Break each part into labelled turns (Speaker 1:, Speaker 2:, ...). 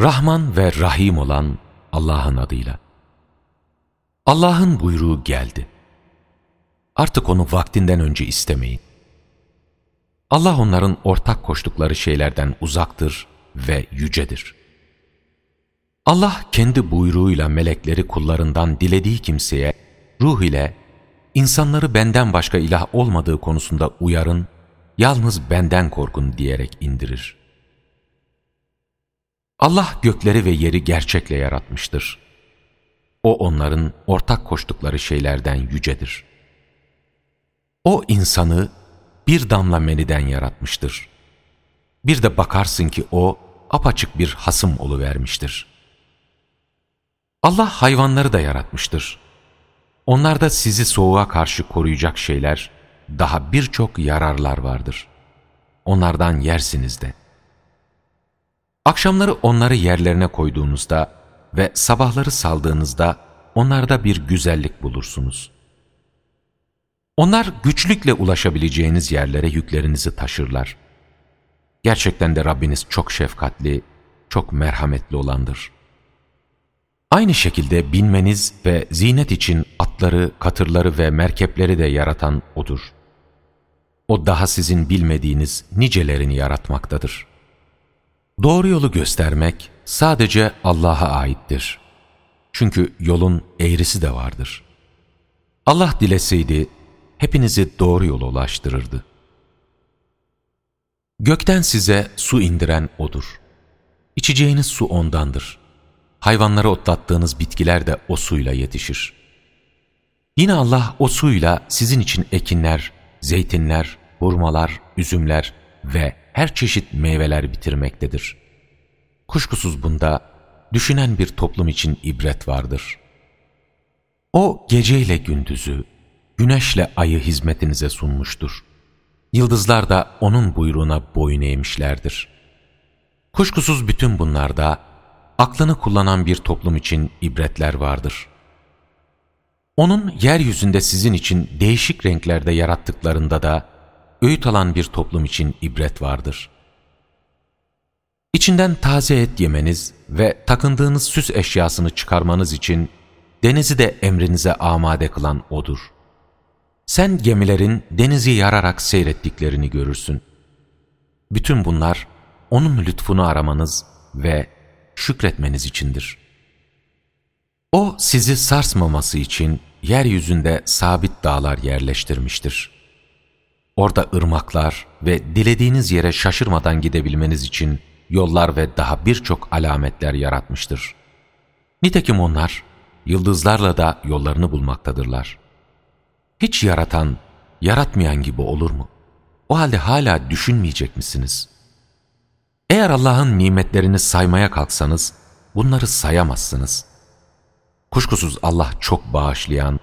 Speaker 1: Rahman ve Rahim olan Allah'ın adıyla. Allah'ın buyruğu geldi. Artık onu vaktinden önce istemeyin. Allah onların ortak koştukları şeylerden uzaktır ve yücedir. Allah kendi buyruğuyla melekleri kullarından dilediği kimseye ruh ile insanları benden başka ilah olmadığı konusunda uyarın, yalnız benden korkun diyerek indirir. Allah gökleri ve yeri gerçekle yaratmıştır. O onların ortak koştukları şeylerden yücedir. O insanı bir damla meniden yaratmıştır. Bir de bakarsın ki o apaçık bir hasım oluvermiştir. Allah hayvanları da yaratmıştır. Onlarda sizi soğuğa karşı koruyacak şeyler, daha birçok yararlar vardır. Onlardan yersiniz de.'' Akşamları onları yerlerine koyduğunuzda ve sabahları saldığınızda onlarda bir güzellik bulursunuz. Onlar güçlükle ulaşabileceğiniz yerlere yüklerinizi taşırlar. Gerçekten de Rabbiniz çok şefkatli, çok merhametli olandır. Aynı şekilde binmeniz ve zinet için atları, katırları ve merkepleri de yaratan O'dur. O daha sizin bilmediğiniz nicelerini yaratmaktadır.'' Doğru yolu göstermek sadece Allah'a aittir. Çünkü yolun eğrisi de vardır. Allah dileseydi hepinizi doğru yola ulaştırırdı. Gökten size su indiren O'dur. İçeceğiniz su O'ndandır. Hayvanlara otlattığınız bitkiler de o suyla yetişir. Yine Allah o suyla sizin için ekinler, zeytinler, hurmalar, üzümler ve her çeşit meyveler bitirmektedir. Kuşkusuz bunda düşünen bir toplum için ibret vardır. O geceyle gündüzü, güneşle ayı hizmetinize sunmuştur. Yıldızlar da onun buyruğuna boyun eğmişlerdir. Kuşkusuz bütün bunlarda aklını kullanan bir toplum için ibretler vardır. Onun yeryüzünde sizin için değişik renklerde yarattıklarında da öğüt alan bir toplum için ibret vardır. İçinden taze et yemeniz ve takındığınız süs eşyasını çıkarmanız için denizi de emrinize amade kılan O'dur. Sen gemilerin denizi yararak seyrettiklerini görürsün. Bütün bunlar O'nun lütfunu aramanız ve şükretmeniz içindir. O sizi sarsmaması için yeryüzünde sabit dağlar yerleştirmiştir. Orada ırmaklar ve dilediğiniz yere şaşırmadan gidebilmeniz için yollar ve daha birçok alametler yaratmıştır. Nitekim onlar yıldızlarla da yollarını bulmaktadırlar. Hiç yaratan, yaratmayan gibi olur mu? O halde hala düşünmeyecek misiniz? Eğer Allah'ın nimetlerini saymaya kalksanız, bunları sayamazsınız. Kuşkusuz Allah çok bağışlayan,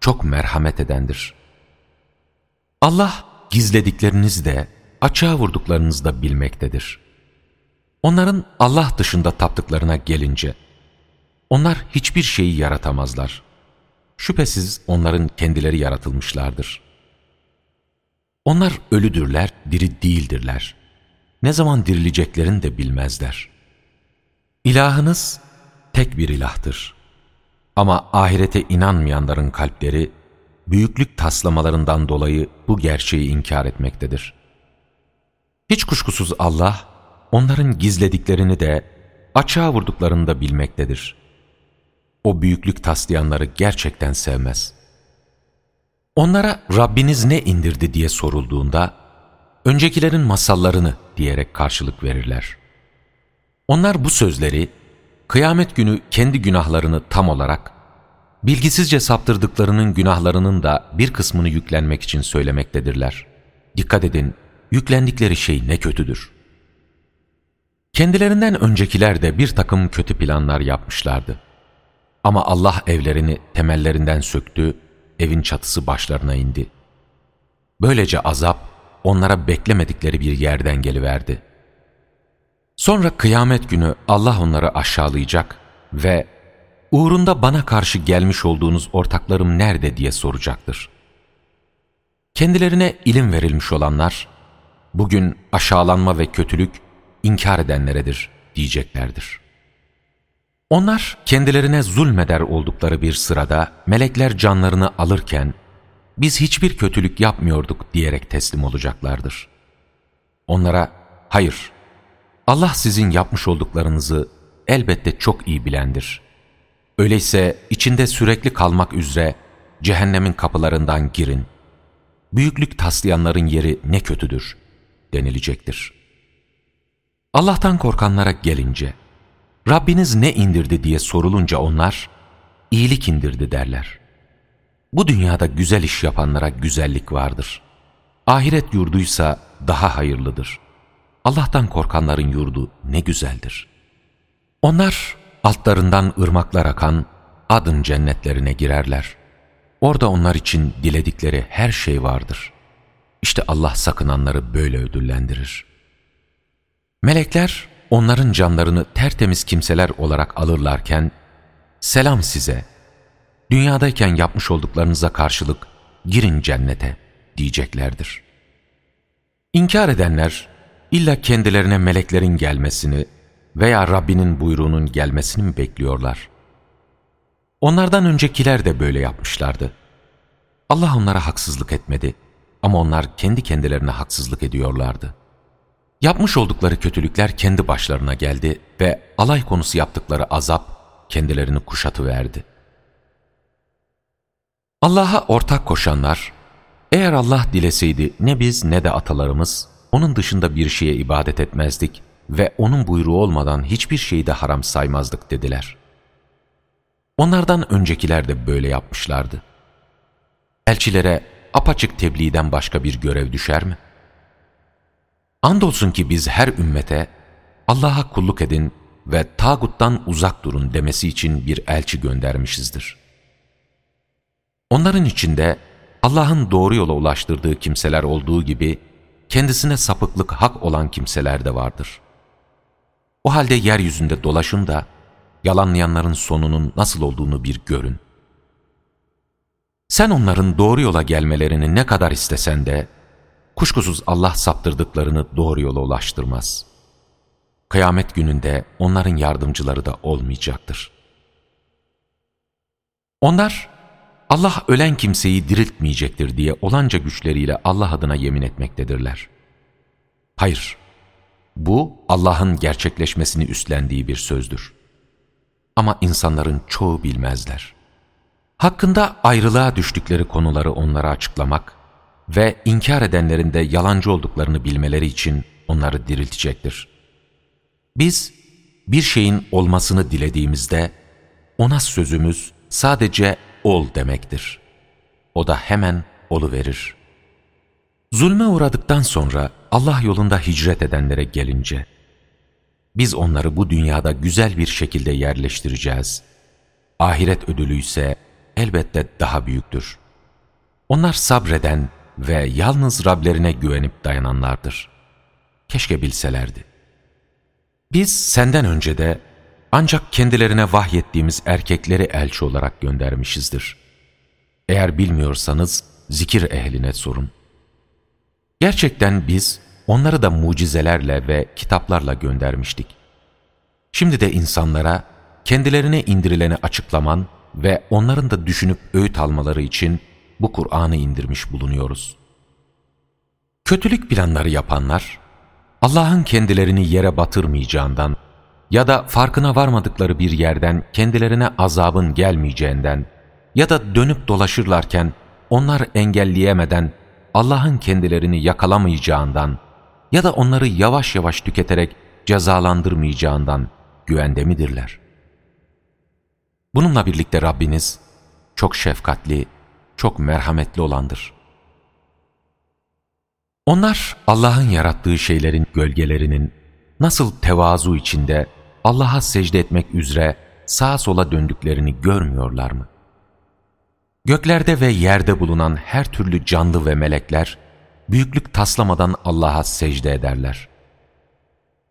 Speaker 1: çok merhamet edendir. Allah gizlediklerinizi de, açığa vurduklarınızı da bilmektedir. Onların Allah dışında taptıklarına gelince, onlar hiçbir şeyi yaratamazlar. Şüphesiz onların kendileri yaratılmışlardır. Onlar ölüdürler, diri değildirler. Ne zaman dirileceklerini de bilmezler. İlahınız tek bir ilahtır. Ama ahirete inanmayanların kalpleri, büyüklük taslamalarından dolayı bu gerçeği inkar etmektedir. Hiç kuşkusuz Allah, onların gizlediklerini de açığa vurduklarını da bilmektedir. O büyüklük taslayanları gerçekten sevmez. Onlara Rabbiniz ne indirdi diye sorulduğunda, öncekilerin masallarını diyerek karşılık verirler. Onlar bu sözleri, kıyamet günü kendi günahlarını tam olarak, bilgisizce saptırdıklarının günahlarının da bir kısmını yüklenmek için söylemektedirler. Dikkat edin, yüklendikleri şey ne kötüdür.'' Kendilerinden öncekiler de bir takım kötü planlar yapmışlardı. Ama Allah evlerini temellerinden söktü, evin çatısı başlarına indi. Böylece azap onlara beklemedikleri bir yerden geliverdi. Sonra kıyamet günü Allah onları aşağılayacak ve uğrunda bana karşı gelmiş olduğunuz ortaklarım nerede diye soracaktır. Kendilerine ilim verilmiş olanlar, bugün aşağılanma ve kötülük inkar edenleredir. diyeceklerdir. Onlar kendilerine zulmeder oldukları bir sırada melekler canlarını alırken biz hiçbir kötülük yapmıyorduk diyerek teslim olacaklardır. Onlara hayır Allah sizin yapmış olduklarınızı elbette çok iyi bilendir. Öyleyse içinde sürekli kalmak üzere cehennemin kapılarından girin. Büyüklük taslayanların yeri ne kötüdür denilecektir. Allah'tan korkanlara gelince, Rabbiniz ne indirdi diye sorulunca onlar, iyilik indirdi derler. Bu dünyada güzel iş yapanlara güzellik vardır. Ahiret yurduysa daha hayırlıdır. Allah'tan korkanların yurdu ne güzeldir. Onlar altlarından ırmaklar akan adın cennetlerine girerler. Orada onlar için diledikleri her şey vardır. İşte Allah sakınanları böyle ödüllendirir. Melekler onların canlarını tertemiz kimseler olarak alırlarken, selam size, dünyadayken yapmış olduklarınıza karşılık girin cennete diyeceklerdir. İnkar edenler, illa kendilerine meleklerin gelmesini veya Rabbinin buyruğunun gelmesini mi bekliyorlar? Onlardan öncekiler de böyle yapmışlardı. Allah onlara haksızlık etmedi ama onlar kendi kendilerine haksızlık ediyorlardı. Yapmış oldukları kötülükler kendi başlarına geldi ve alay konusu yaptıkları azap kendilerini kuşatıverdi. Allah'a ortak koşanlar, eğer Allah dileseydi ne biz ne de atalarımız onun dışında bir şeye ibadet etmezdik ve onun buyruğu olmadan hiçbir şeyi de haram saymazdık dediler. Onlardan öncekiler de böyle yapmışlardı. Elçilere apaçık tebliğden başka bir görev düşer mi? Andolsun ki biz her ümmete Allah'a kulluk edin ve tağuttan uzak durun demesi için bir elçi göndermişizdir. Onların içinde Allah'ın doğru yola ulaştırdığı kimseler olduğu gibi kendisine sapıklık hak olan kimseler de vardır. O halde yeryüzünde dolaşın da yalanlayanların sonunun nasıl olduğunu bir görün. Sen onların doğru yola gelmelerini ne kadar istesen de, kuşkusuz Allah saptırdıklarını doğru yola ulaştırmaz. Kıyamet gününde onların yardımcıları da olmayacaktır. Onlar, Allah ölen kimseyi diriltmeyecektir diye olanca güçleriyle Allah adına yemin etmektedirler. Hayır, bu Allah'ın gerçekleşmesini üstlendiği bir sözdür. Ama insanların çoğu bilmezler. Hakkında ayrılığa düştükleri konuları onlara açıklamak ve inkar edenlerin de yalancı olduklarını bilmeleri için onları diriltecektir. Biz bir şeyin olmasını dilediğimizde ona sözümüz sadece ol demektir. O da hemen olu verir. Zulme uğradıktan sonra Allah yolunda hicret edenlere gelince, biz onları bu dünyada güzel bir şekilde yerleştireceğiz. Ahiret ödülü ise elbette daha büyüktür. Onlar sabreden ve yalnız Rablerine güvenip dayananlardır. Keşke bilselerdi. Biz senden önce de ancak kendilerine vahyettiğimiz erkekleri elçi olarak göndermişizdir. Eğer bilmiyorsanız zikir ehline sorun. Gerçekten biz onları da mucizelerle ve kitaplarla göndermiştik. Şimdi de insanlara kendilerine indirileni açıklaman ve onların da düşünüp öğüt almaları için bu Kur'an'ı indirmiş bulunuyoruz. Kötülük planları yapanlar, Allah'ın kendilerini yere batırmayacağından ya da farkına varmadıkları bir yerden kendilerine azabın gelmeyeceğinden ya da dönüp dolaşırlarken onlar engelleyemeden Allah'ın kendilerini yakalamayacağından ya da onları yavaş yavaş tüketerek cezalandırmayacağından güvende midirler? Bununla birlikte Rabbiniz çok şefkatli, çok merhametli olandır. Onlar Allah'ın yarattığı şeylerin gölgelerinin nasıl tevazu içinde Allah'a secde etmek üzere sağa sola döndüklerini görmüyorlar mı? Göklerde ve yerde bulunan her türlü canlı ve melekler, büyüklük taslamadan Allah'a secde ederler.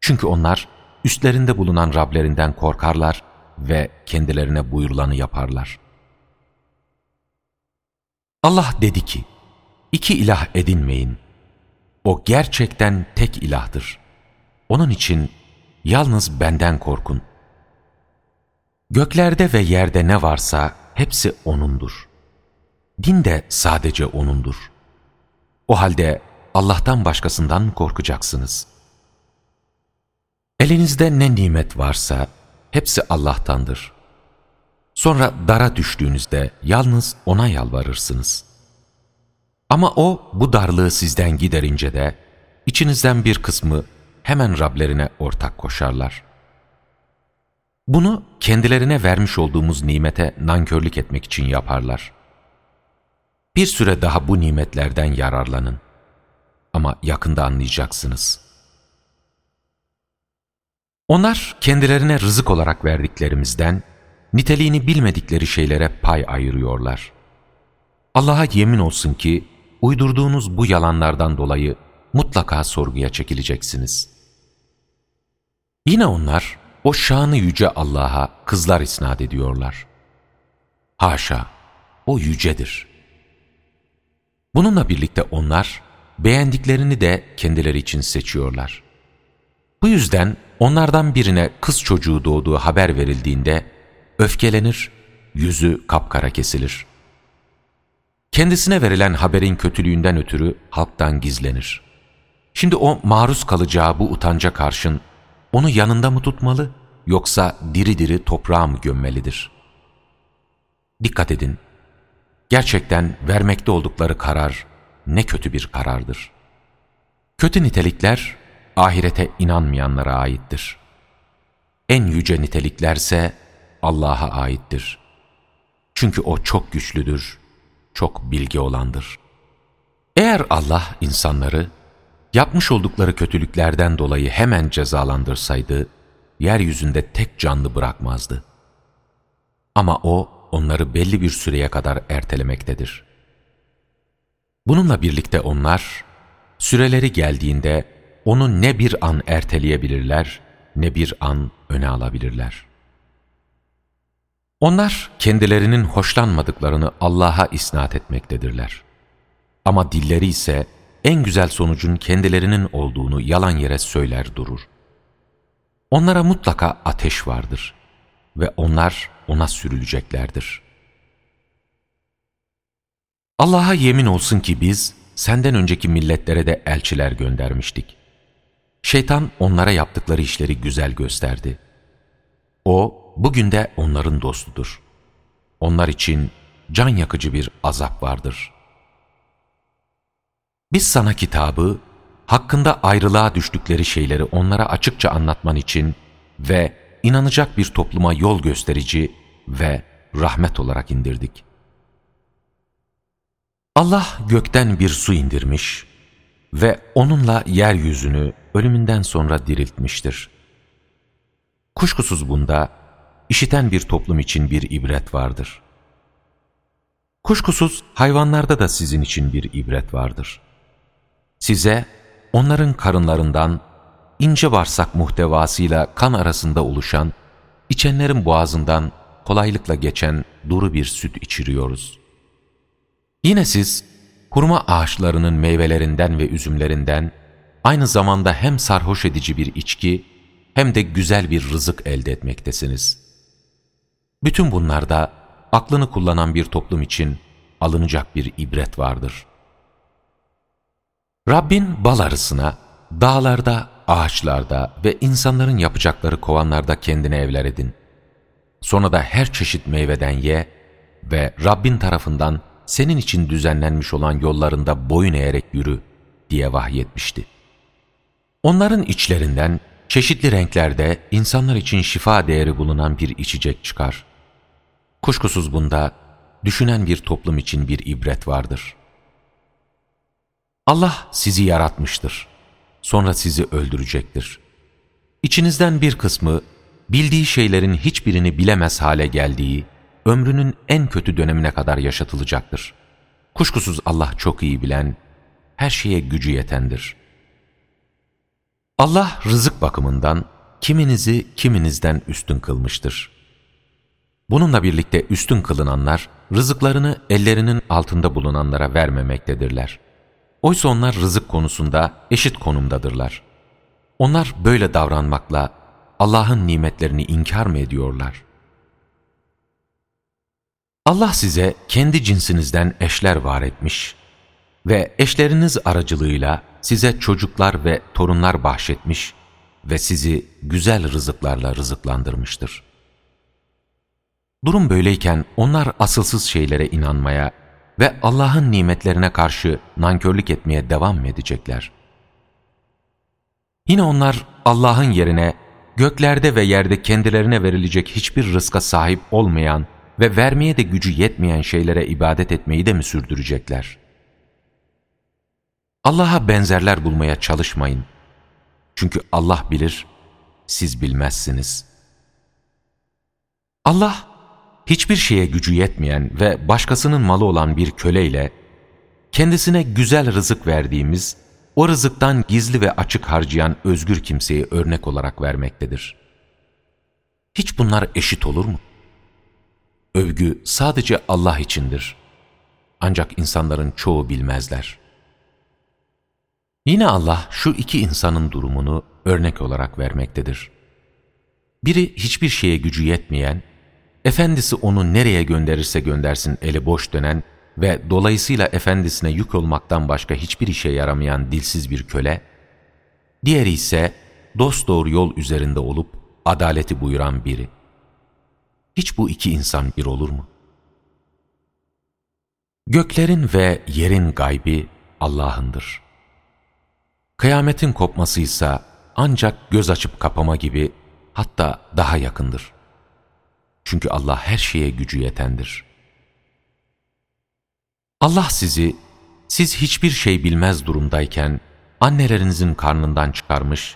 Speaker 1: Çünkü onlar, üstlerinde bulunan Rablerinden korkarlar ve kendilerine buyurulanı yaparlar. Allah dedi ki, iki ilah edinmeyin. O gerçekten tek ilahdır. Onun için yalnız benden korkun. Göklerde ve yerde ne varsa hepsi O'nundur. Din de sadece O'nundur. O halde Allah'tan başkasından korkacaksınız? Elinizde ne nimet varsa hepsi Allah'tandır. Sonra dara düştüğünüzde yalnız O'na yalvarırsınız. Ama O bu darlığı sizden giderince de içinizden bir kısmı hemen Rablerine ortak koşarlar. Bunu kendilerine vermiş olduğumuz nimete nankörlük etmek için yaparlar. Bir süre daha bu nimetlerden yararlanın. Ama yakında anlayacaksınız. Onlar kendilerine rızık olarak verdiklerimizden, niteliğini bilmedikleri şeylere pay ayırıyorlar. Allah'a yemin olsun ki, uydurduğunuz bu yalanlardan dolayı mutlaka sorguya çekileceksiniz. Yine onlar, o şanı yüce Allah'a kızlar isnat ediyorlar. Haşa, o yücedir. Bununla birlikte onlar, beğendiklerini de kendileri için seçiyorlar. Bu yüzden onlardan birine kız çocuğu doğduğu haber verildiğinde, öfkelenir, yüzü kapkara kesilir. Kendisine verilen haberin kötülüğünden ötürü halktan gizlenir. Şimdi o maruz kalacağı bu utanca karşın onu yanında mı tutmalı yoksa diri diri toprağa mı gömmelidir? Dikkat edin, gerçekten vermekte oldukları karar ne kötü bir karardır. Kötü nitelikler ahirete inanmayanlara aittir. En yüce niteliklerse Allah'a aittir. Çünkü O çok güçlüdür, çok bilgi olandır. Eğer Allah insanları yapmış oldukları kötülüklerden dolayı hemen cezalandırsaydı, yeryüzünde tek canlı bırakmazdı. Ama O, onları belli bir süreye kadar ertelemektedir. Bununla birlikte onlar, süreleri geldiğinde onu ne bir an erteleyebilirler, ne bir an öne alabilirler. Onlar kendilerinin hoşlanmadıklarını Allah'a isnat etmektedirler. Ama dilleri ise en güzel sonucun kendilerinin olduğunu yalan yere söyler durur. Onlara mutlaka ateş vardır ve onlar ona sürüleceklerdir. Allah'a yemin olsun ki biz senden önceki milletlere de elçiler göndermiştik. Şeytan onlara yaptıkları işleri güzel gösterdi. O, bugün de onların dostudur. Onlar için can yakıcı bir azap vardır.'' Biz sana kitabı, hakkında ayrılığa düştükleri şeyleri onlara açıkça anlatman için ve inanacak bir topluma yol gösterici ve rahmet olarak indirdik. Allah gökten bir su indirmiş ve onunla yeryüzünü ölümünden sonra diriltmiştir. Kuşkusuz bunda işiten bir toplum için bir ibret vardır. Kuşkusuz hayvanlarda da sizin için bir ibret vardır.'' Size onların karınlarından ince bağırsak muhtevasıyla kan arasında oluşan, içenlerin boğazından kolaylıkla geçen duru bir süt içiriyoruz. Yine siz hurma ağaçlarının meyvelerinden ve üzümlerinden aynı zamanda hem sarhoş edici bir içki hem de güzel bir rızık elde etmektesiniz. Bütün bunlarda aklını kullanan bir toplum için alınacak bir ibret vardır. Rabbin bal arısına, dağlarda, ağaçlarda ve insanların yapacakları kovanlarda kendine evler edin. Sonra da her çeşit meyveden ye ve Rabbin tarafından senin için düzenlenmiş olan yollarında boyun eğerek yürü diye vahyetmişti. Onların içlerinden çeşitli renklerde insanlar için şifa değeri bulunan bir içecek çıkar. Kuşkusuz bunda düşünen bir toplum için bir ibret vardır.'' Allah sizi yaratmıştır. Sonra sizi öldürecektir. İçinizden bir kısmı bildiği şeylerin hiçbirini bilemez hale geldiği, ömrünün en kötü dönemine kadar yaşatılacaktır. Kuşkusuz Allah çok iyi bilen, her şeye gücü yetendir. Allah rızık bakımından kiminizi kiminizden üstün kılmıştır. Bununla birlikte üstün kılınanlar, rızıklarını ellerinin altında bulunanlara vermemektedirler. Oysa onlar rızık konusunda eşit konumdadırlar. Onlar böyle davranmakla Allah'ın nimetlerini inkar mı ediyorlar? Allah size kendi cinsinizden eşler var etmiş ve eşleriniz aracılığıyla size çocuklar ve torunlar bahşetmiş ve sizi güzel rızıklarla rızıklandırmıştır. Durum böyleyken onlar asılsız şeylere inanmaya ve Allah'ın nimetlerine karşı nankörlük etmeye devam mı edecekler? Yine onlar Allah'ın yerine göklerde ve yerde kendilerine verilecek hiçbir rızka sahip olmayan ve vermeye de gücü yetmeyen şeylere ibadet etmeyi de mi sürdürecekler? Allah'a benzerler bulmaya çalışmayın. Çünkü Allah bilir, siz bilmezsiniz. Allah, hiçbir şeye gücü yetmeyen ve başkasının malı olan bir köleyle, kendisine güzel rızık verdiğimiz, o rızıktan gizli ve açık harcayan özgür kimseyi örnek olarak vermektedir. Hiç bunlar eşit olur mu? Övgü sadece Allah içindir. Ancak insanların çoğu bilmezler. Yine Allah şu iki insanın durumunu örnek olarak vermektedir. Biri hiçbir şeye gücü yetmeyen, efendisi onu nereye gönderirse göndersin eli boş dönen ve dolayısıyla efendisine yük olmaktan başka hiçbir işe yaramayan dilsiz bir köle, diğeri ise dosdoğru yol üzerinde olup adaleti buyuran biri. Hiç bu iki insan bir olur mu? Göklerin ve yerin gaybi Allah'ındır. Kıyametin kopması ise ancak göz açıp kapama gibi hatta daha yakındır. Çünkü Allah her şeye gücü yetendir. Allah sizi, siz hiçbir şey bilmez durumdayken annelerinizin karnından çıkarmış,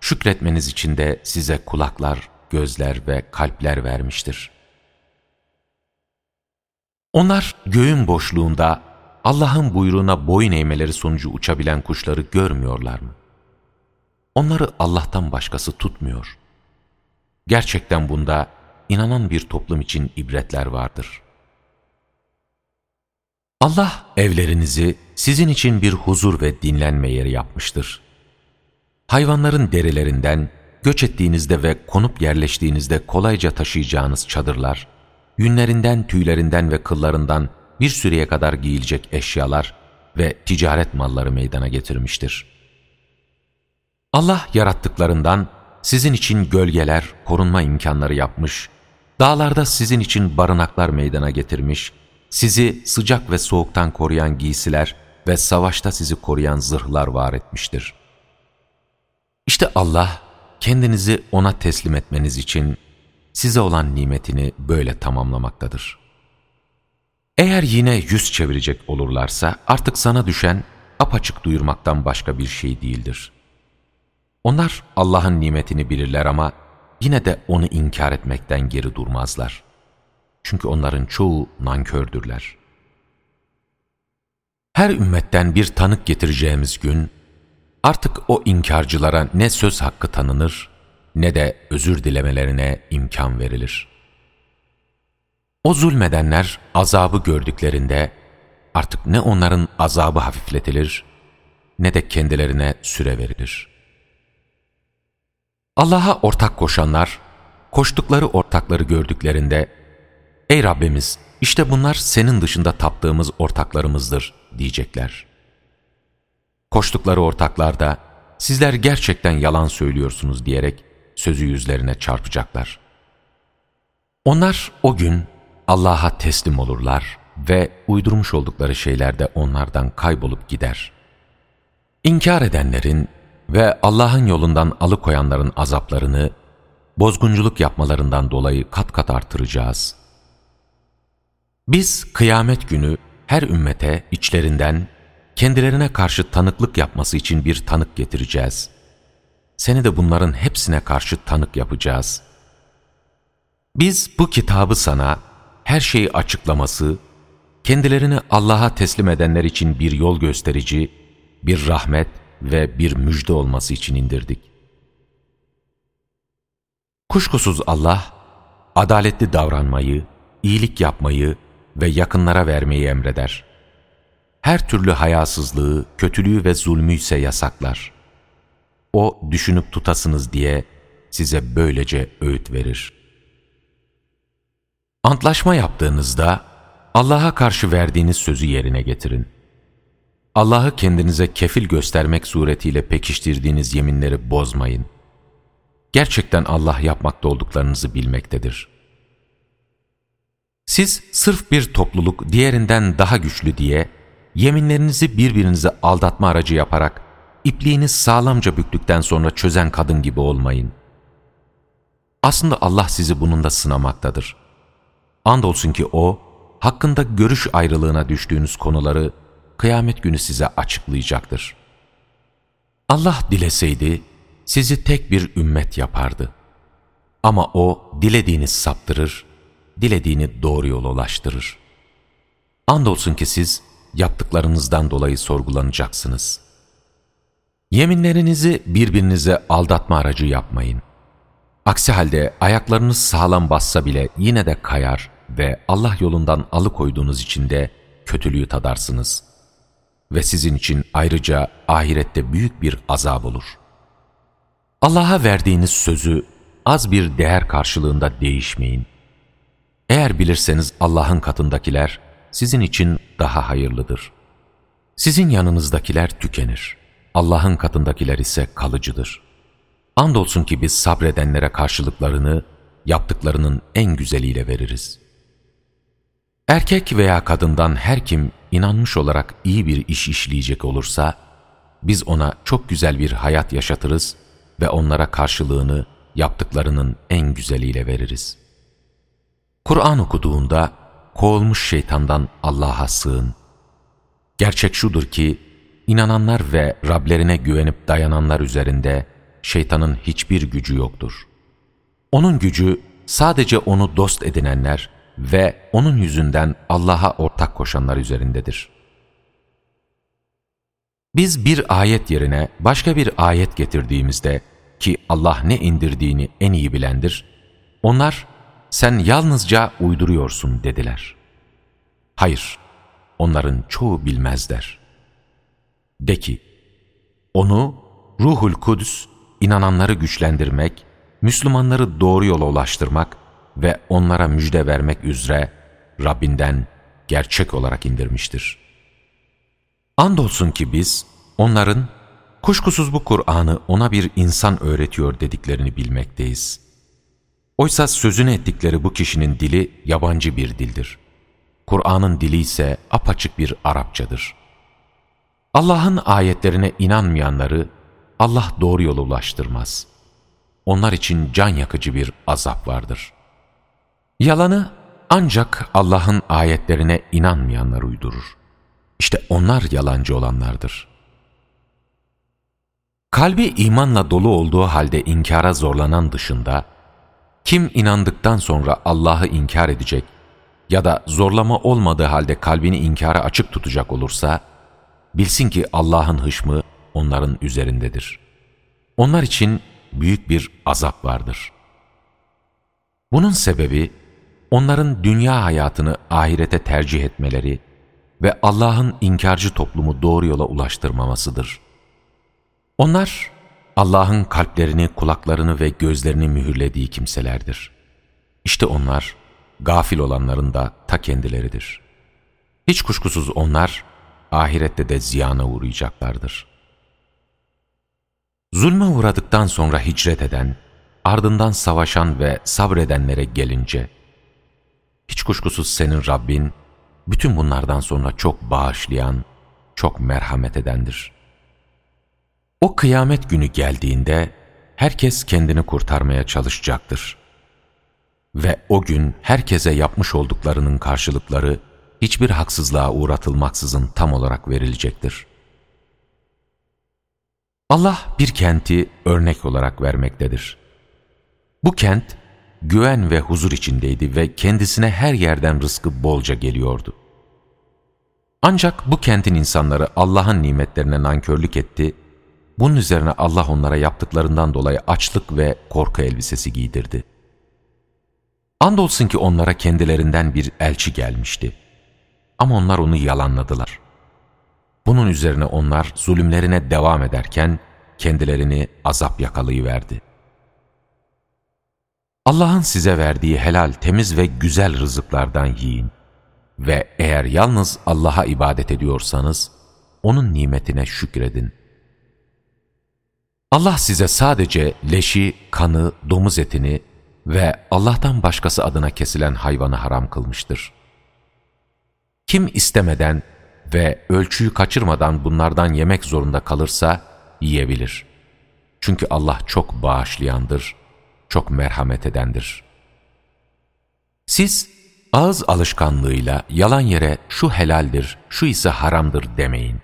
Speaker 1: şükretmeniz için de size kulaklar, gözler ve kalpler vermiştir. Onlar göğün boşluğunda Allah'ın buyruğuna boyun eğmeleri sonucu uçabilen kuşları görmüyorlar mı? Onları Allah'tan başkası tutmuyor. Gerçekten bunda inanan bir toplum için ibretler vardır. Allah evlerinizi sizin için bir huzur ve dinlenme yeri yapmıştır. Hayvanların derilerinden, göç ettiğinizde ve konup yerleştiğinizde kolayca taşıyacağınız çadırlar, yünlerinden, tüylerinden ve kıllarından bir süreye kadar giyilecek eşyalar ve ticaret malları meydana getirmiştir. Allah yarattıklarından sizin için gölgeler, korunma imkanları yapmış, dağlarda sizin için barınaklar meydana getirmiş, sizi sıcak ve soğuktan koruyan giysiler ve savaşta sizi koruyan zırhlar var etmiştir. İşte Allah, kendinizi O'na teslim etmeniz için size olan nimetini böyle tamamlamaktadır. Eğer yine yüz çevirecek olurlarsa artık sana düşen apaçık duyurmaktan başka bir şey değildir. Onlar Allah'ın nimetini bilirler ama yine de onu inkar etmekten geri durmazlar. Çünkü onların çoğu nankördürler. Her ümmetten bir tanık getireceğimiz gün, artık o inkarcılara ne söz hakkı tanınır, ne de özür dilemelerine imkan verilir. O zulmedenler azabı gördüklerinde artık ne onların azabı hafifletilir ne de kendilerine süre verilir. Allah'a ortak koşanlar, koştukları ortakları gördüklerinde, Ey Rabbimiz, işte bunlar senin dışında taptığımız ortaklarımızdır diyecekler. Koştukları ortaklar da, sizler gerçekten yalan söylüyorsunuz diyerek sözü yüzlerine çarpacaklar. Onlar o gün Allah'a teslim olurlar ve uydurmuş oldukları şeyler de onlardan kaybolup gider. İnkar edenlerin ve Allah'ın yolundan alıkoyanların azaplarını bozgunculuk yapmalarından dolayı kat kat artıracağız. Biz kıyamet günü her ümmete içlerinden kendilerine karşı tanıklık yapması için bir tanık getireceğiz. Seni de bunların hepsine karşı tanık yapacağız. Biz bu kitabı sana her şeyi açıklaması, kendilerini Allah'a teslim edenler için bir yol gösterici, bir rahmet ve bir müjde olması için indirdik. Kuşkusuz Allah, adaletli davranmayı, iyilik yapmayı ve yakınlara vermeyi emreder. Her türlü hayasızlığı, kötülüğü ve zulmü ise yasaklar. O düşünüp tutasınız diye size böylece öğüt verir. Antlaşma yaptığınızda Allah'a karşı verdiğiniz sözü yerine getirin. Allah'ı kendinize kefil göstermek suretiyle pekiştirdiğiniz yeminleri bozmayın. Gerçekten Allah yapmakta olduklarınızı bilmektedir. Siz sırf bir topluluk diğerinden daha güçlü diye yeminlerinizi birbirinize aldatma aracı yaparak ipliğiniz sağlamca büktükten sonra çözen kadın gibi olmayın. Aslında Allah sizi bunun sınamaktadır. Andolsun ki O, hakkında görüş ayrılığına düştüğünüz konuları kıyamet günü size açıklayacaktır. Allah dileseydi sizi tek bir ümmet yapardı. Ama O dilediğini saptırır, dilediğini doğru yola ulaştırır. Andolsun ki siz yaptıklarınızdan dolayı sorgulanacaksınız. Yeminlerinizi birbirinize aldatma aracı yapmayın. Aksi halde ayaklarınız sağlam bassa bile yine de kayar ve Allah yolundan alıkoyduğunuz için de kötülüğü tadarsınız. Ve sizin için ayrıca ahirette büyük bir azap olur. Allah'a verdiğiniz sözü az bir değer karşılığında değişmeyin. Eğer bilirseniz Allah'ın katındakiler sizin için daha hayırlıdır. Sizin yanınızdakiler tükenir. Allah'ın katındakiler ise kalıcıdır. Andolsun ki biz sabredenlere karşılıklarını yaptıklarının en güzeliyle veririz. Erkek veya kadından her kim inanmış olarak iyi bir iş işleyecek olursa, biz ona çok güzel bir hayat yaşatırız ve onlara karşılığını yaptıklarının en güzeliyle veririz. Kur'an okuduğunda, kovulmuş şeytandan Allah'a sığın. Gerçek şudur ki, inananlar ve Rablerine güvenip dayananlar üzerinde şeytanın hiçbir gücü yoktur. Onun gücü sadece onu dost edinenler ve onun yüzünden Allah'a ortak koşanlar üzerindedir. Biz bir ayet yerine başka bir ayet getirdiğimizde ki Allah ne indirdiğini en iyi bilendir, onlar sen yalnızca uyduruyorsun dediler. Hayır, onların çoğu bilmezler. De ki, onu Ruhul Kudüs, inananları güçlendirmek, Müslümanları doğru yola ulaştırmak ve onlara müjde vermek üzere Rabbinden gerçek olarak indirmiştir. Andolsun ki biz onların kuşkusuz bu Kur'an'ı ona bir insan öğretiyor dediklerini bilmekteyiz. Oysa sözünü ettikleri bu kişinin dili yabancı bir dildir. Kur'an'ın dili ise apaçık bir Arapçadır. Allah'ın ayetlerine inanmayanları Allah doğru yola ulaştırmaz. Onlar için can yakıcı bir azap vardır. Yalanı ancak Allah'ın ayetlerine inanmayanlar uydurur. İşte onlar yalancı olanlardır. Kalbi imanla dolu olduğu halde inkara zorlanan dışında, kim inandıktan sonra Allah'ı inkar edecek ya da zorlama olmadığı halde kalbini inkara açık tutacak olursa, bilsin ki Allah'ın hışmı onların üzerindedir. Onlar için büyük bir azap vardır. Bunun sebebi, onların dünya hayatını ahirete tercih etmeleri ve Allah'ın inkarcı toplumu doğru yola ulaştırmamasıdır. Onlar, Allah'ın kalplerini, kulaklarını ve gözlerini mühürlediği kimselerdir. İşte onlar, gafil olanların da ta kendileridir. Hiç kuşkusuz onlar, ahirette de ziyana uğrayacaklardır. Zulme uğradıktan sonra hicret eden, ardından savaşan ve sabredenlere gelince, hiç kuşkusuz senin Rabbin, bütün bunlardan sonra çok bağışlayan, çok merhamet edendir. O kıyamet günü geldiğinde, herkes kendini kurtarmaya çalışacaktır. Ve o gün herkese yapmış olduklarının karşılıkları, hiçbir haksızlığa uğratılmaksızın tam olarak verilecektir. Allah bir kenti örnek olarak vermektedir. Bu kent güven ve huzur içindeydi ve kendisine her yerden rızkı bolca geliyordu. Ancak bu kentin insanları Allah'ın nimetlerine nankörlük etti, bunun üzerine Allah onlara yaptıklarından dolayı açlık ve korku elbisesi giydirdi. Andolsun ki onlara kendilerinden bir elçi gelmişti. Ama onlar onu yalanladılar. Bunun üzerine onlar zulümlerine devam ederken kendilerini azap yakalayıverdi. Allah'ın size verdiği helal, temiz ve güzel rızıklardan yiyin. Ve eğer yalnız Allah'a ibadet ediyorsanız, O'nun nimetine şükredin. Allah size sadece leşi, kanı, domuz etini ve Allah'tan başkası adına kesilen hayvanı haram kılmıştır. Kim istemeden ve ölçüyü kaçırmadan bunlardan yemek zorunda kalırsa yiyebilir. Çünkü Allah çok bağışlayandır, çok merhamet edendir. Siz ağız alışkanlığıyla yalan yere şu helaldir, şu ise haramdır demeyin.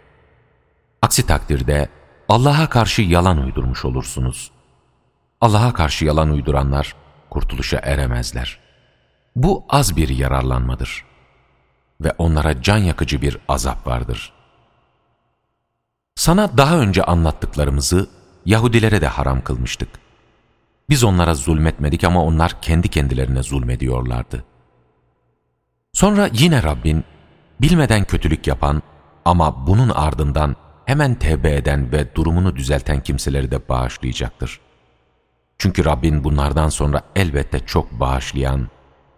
Speaker 1: Aksi takdirde Allah'a karşı yalan uydurmuş olursunuz. Allah'a karşı yalan uyduranlar kurtuluşa eremezler. Bu az bir yararlanmadır ve onlara can yakıcı bir azap vardır. Sana daha önce anlattıklarımızı Yahudilere de haram kılmıştık. Biz onlara zulmetmedik ama onlar kendi kendilerine zulmediyorlardı. Sonra yine Rabbin bilmeden kötülük yapan ama bunun ardından hemen tevbe eden ve durumunu düzelten kimseleri de bağışlayacaktır. Çünkü Rabbin bunlardan sonra elbette çok bağışlayan,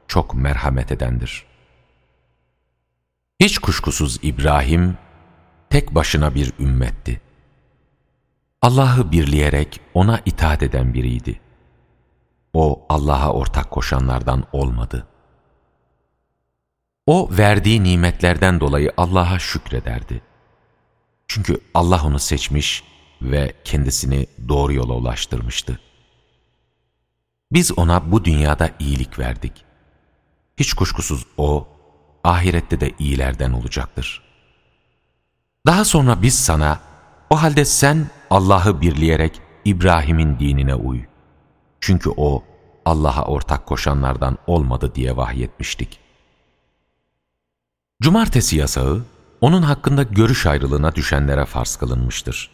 Speaker 1: çok merhamet edendir. Hiç kuşkusuz İbrahim, tek başına bir ümmetti. Allah'ı birleyerek ona itaat eden biriydi. O Allah'a ortak koşanlardan olmadı. O verdiği nimetlerden dolayı Allah'a şükrederdi. Çünkü Allah onu seçmiş ve kendisini doğru yola ulaştırmıştı. Biz ona bu dünyada iyilik verdik. Hiç kuşkusuz o, ahirette de iyilerden olacaktır. Daha sonra biz sana, o halde sen Allah'ı birleyerek İbrahim'in dinine uy. Çünkü o, Allah'a ortak koşanlardan olmadı diye vahyetmiştik. Cumartesi yasağı, onun hakkında görüş ayrılığına düşenlere farz kılınmıştır.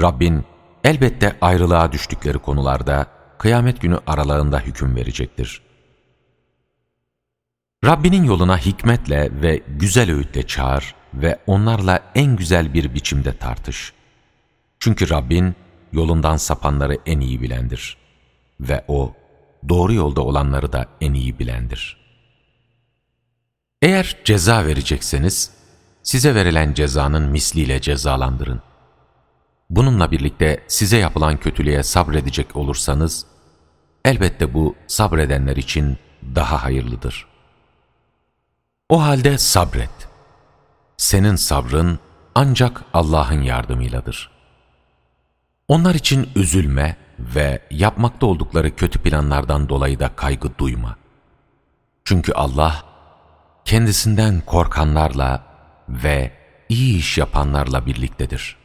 Speaker 1: Rabbin elbette ayrılığa düştükleri konularda kıyamet günü aralarında hüküm verecektir. Rabbinin yoluna hikmetle ve güzel öğütle çağır ve onlarla en güzel bir biçimde tartış. Çünkü Rabbin yolundan sapanları en iyi bilendir ve O doğru yolda olanları da en iyi bilendir. Eğer ceza verecekseniz, size verilen cezanın misliyle cezalandırın. Bununla birlikte size yapılan kötülüğe sabredecek olursanız, elbette bu sabredenler için daha hayırlıdır. O halde sabret. Senin sabrın ancak Allah'ın yardımıyladır. Onlar için üzülme ve yapmakta oldukları kötü planlardan dolayı da kaygı duyma. Çünkü Allah, kendisinden korkanlarla ve iyi iş yapanlarla birliktedir.